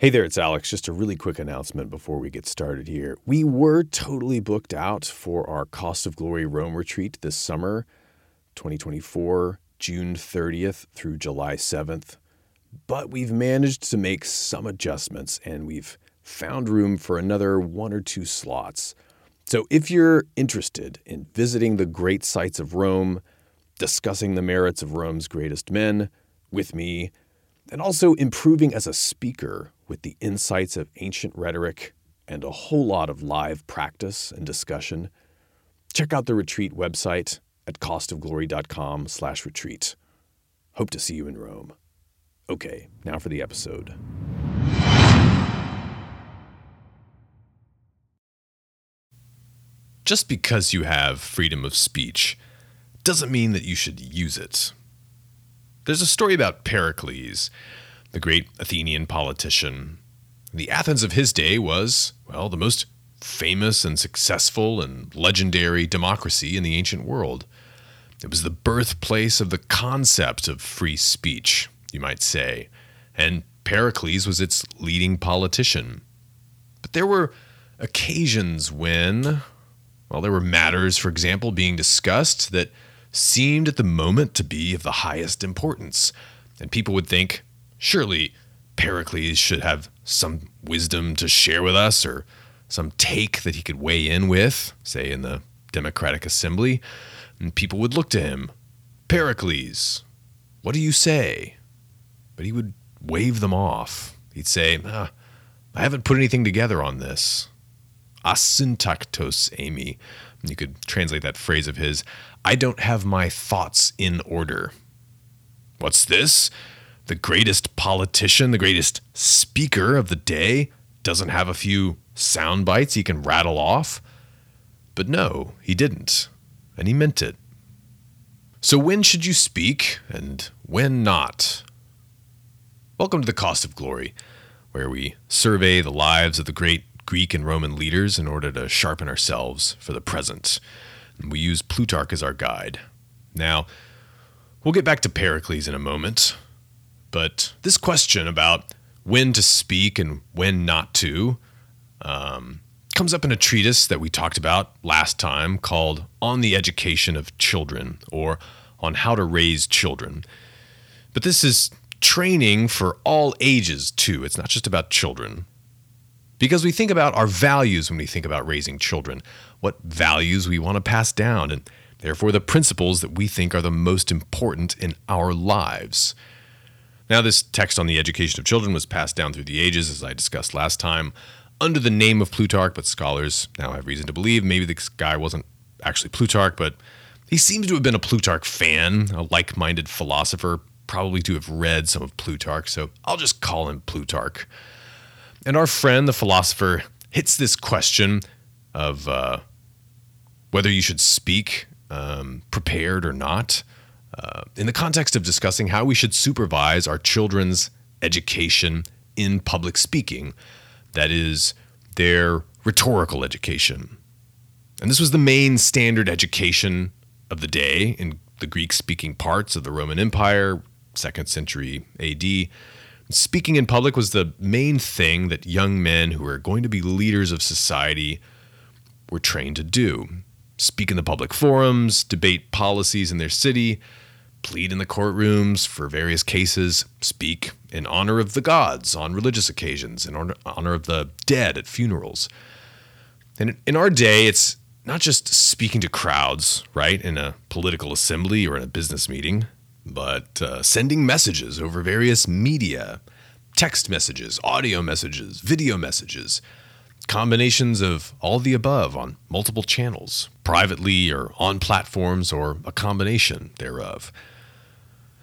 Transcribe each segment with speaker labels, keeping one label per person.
Speaker 1: Hey there, it's Alex. Just a really quick announcement before we get started here. We were totally booked out for our Cost of Glory Rome retreat this summer, 2024, June 30th through July 7th. But we've managed to make some adjustments and we've found room for another one or two slots. So if you're interested in visiting the great sites of Rome, discussing the merits of Rome's greatest men with me, and also improving as a speaker with the insights of ancient rhetoric and a whole lot of live practice and discussion, check out the retreat website at costofglory.com/retreat. Hope to see you in Rome. Okay, now for the episode.
Speaker 2: Just because you have freedom of speech doesn't mean that you should use it. There's a story about Pericles, the great Athenian politician. The Athens of his day was, well, the most famous and successful and legendary democracy in the ancient world. It was the birthplace of the concept of free speech, you might say, and Pericles was its leading politician. But there were occasions when, well, there were matters, for example, being discussed that seemed at the moment to be of the highest importance. And people would think, surely Pericles should have some wisdom to share with us or some take that he could weigh in with, say in the Democratic Assembly. And people would look to him, Pericles, what do you say? But he would wave them off. He'd say, ah, I haven't put anything together on this. Asyntactos eimi. You could translate that phrase of his I don't have my thoughts in order. What's this? The greatest politician, the greatest speaker of the day, doesn't have a few sound bites he can rattle off? But no, he didn't, and he meant it. So, when should you speak and when not? Welcome to the Cost of Glory, where we survey the lives of the great Greek and Roman leaders in order to sharpen ourselves for the present. We use Plutarch as our guide. Now, we'll get back to Pericles in a moment, but this question about when to speak and when not to um, comes up in a treatise that we talked about last time called On the Education of Children or On How to Raise Children. But this is training for all ages, too. It's not just about children. Because we think about our values when we think about raising children, what values we want to pass down, and therefore the principles that we think are the most important in our lives. Now, this text on the education of children was passed down through the ages, as I discussed last time, under the name of Plutarch, but scholars now have reason to believe maybe this guy wasn't actually Plutarch, but he seems to have been a Plutarch fan, a like minded philosopher, probably to have read some of Plutarch, so I'll just call him Plutarch. And our friend, the philosopher, hits this question of uh, whether you should speak um, prepared or not uh, in the context of discussing how we should supervise our children's education in public speaking, that is, their rhetorical education. And this was the main standard education of the day in the Greek speaking parts of the Roman Empire, second century AD. Speaking in public was the main thing that young men who were going to be leaders of society were trained to do. Speak in the public forums, debate policies in their city, plead in the courtrooms for various cases, speak in honor of the gods on religious occasions, in honor of the dead at funerals. And in our day, it's not just speaking to crowds, right, in a political assembly or in a business meeting but uh, sending messages over various media text messages, audio messages, video messages, combinations of all the above on multiple channels, privately or on platforms, or a combination thereof.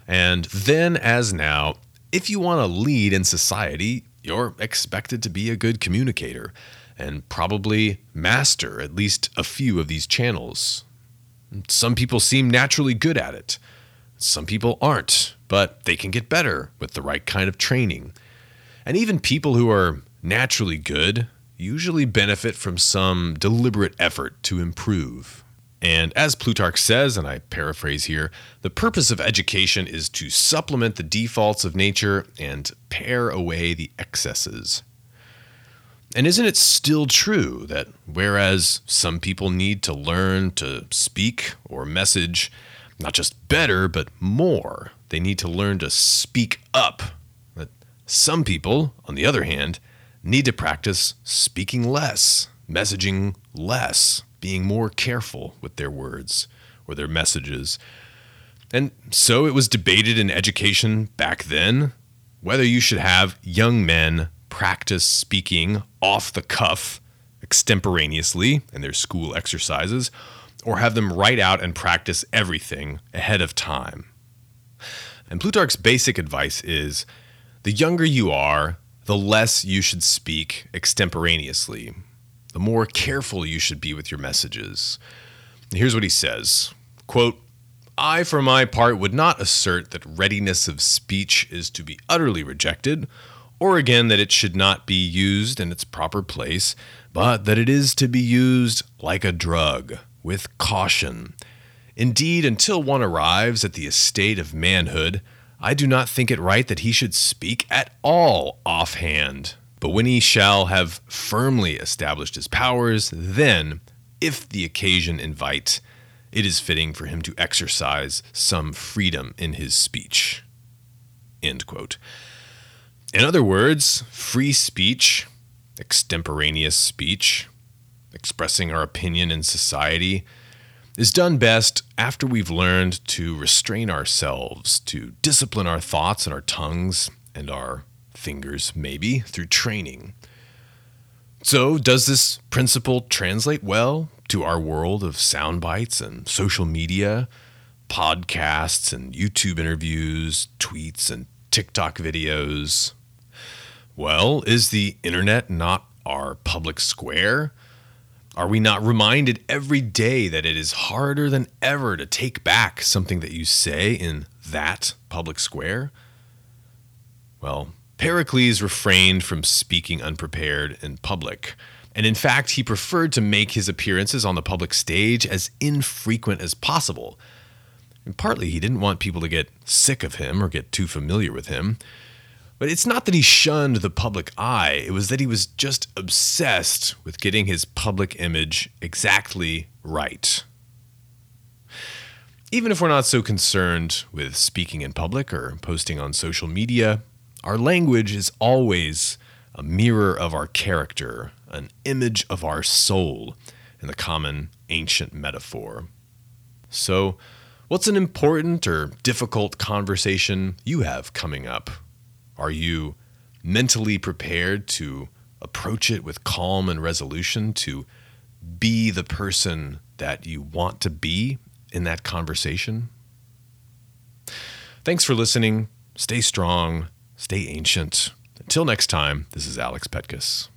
Speaker 2: And then, as now, if you want to lead in society, you're expected to be a good communicator and probably master at least a few of these channels. Some people seem naturally good at it. Some people aren't, but they can get better with the right kind of training. And even people who are naturally good usually benefit from some deliberate effort to improve. And as Plutarch says, and I paraphrase here, the purpose of education is to supplement the defaults of nature and pare away the excesses. And isn't it still true that whereas some people need to learn to speak or message, not just better, but more, they need to learn to speak up, that some people, on the other hand, need to practice speaking less, messaging less, being more careful with their words or their messages. And so it was debated in education back then whether you should have young men practice speaking off the cuff extemporaneously in their school exercises, or have them write out and practice everything ahead of time. And Plutarch's basic advice is the younger you are, the less you should speak extemporaneously, the more careful you should be with your messages. Here's what he says quote, I, for my part, would not assert that readiness of speech is to be utterly rejected, or again that it should not be used in its proper place, but that it is to be used like a drug, with caution. Indeed, until one arrives at the estate of manhood, I do not think it right that he should speak at all offhand. But when he shall have firmly established his powers, then, if the occasion invite, it is fitting for him to exercise some freedom in his speech. End quote. In other words, free speech, extemporaneous speech, expressing our opinion in society, is done best after we've learned to restrain ourselves, to discipline our thoughts and our tongues and our fingers, maybe, through training. So, does this principle translate well to our world of sound bites and social media, podcasts and YouTube interviews, tweets and TikTok videos? Well, is the internet not our public square? Are we not reminded every day that it is harder than ever to take back something that you say in that public square? Well, Pericles refrained from speaking unprepared in public, and in fact, he preferred to make his appearances on the public stage as infrequent as possible. And partly he didn't want people to get sick of him or get too familiar with him. But it's not that he shunned the public eye, it was that he was just obsessed with getting his public image exactly right. Even if we're not so concerned with speaking in public or posting on social media, our language is always a mirror of our character, an image of our soul, in the common ancient metaphor. So, what's an important or difficult conversation you have coming up are you mentally prepared to approach it with calm and resolution to be the person that you want to be in that conversation? Thanks for listening. Stay strong, stay ancient. Until next time, this is Alex Petkus.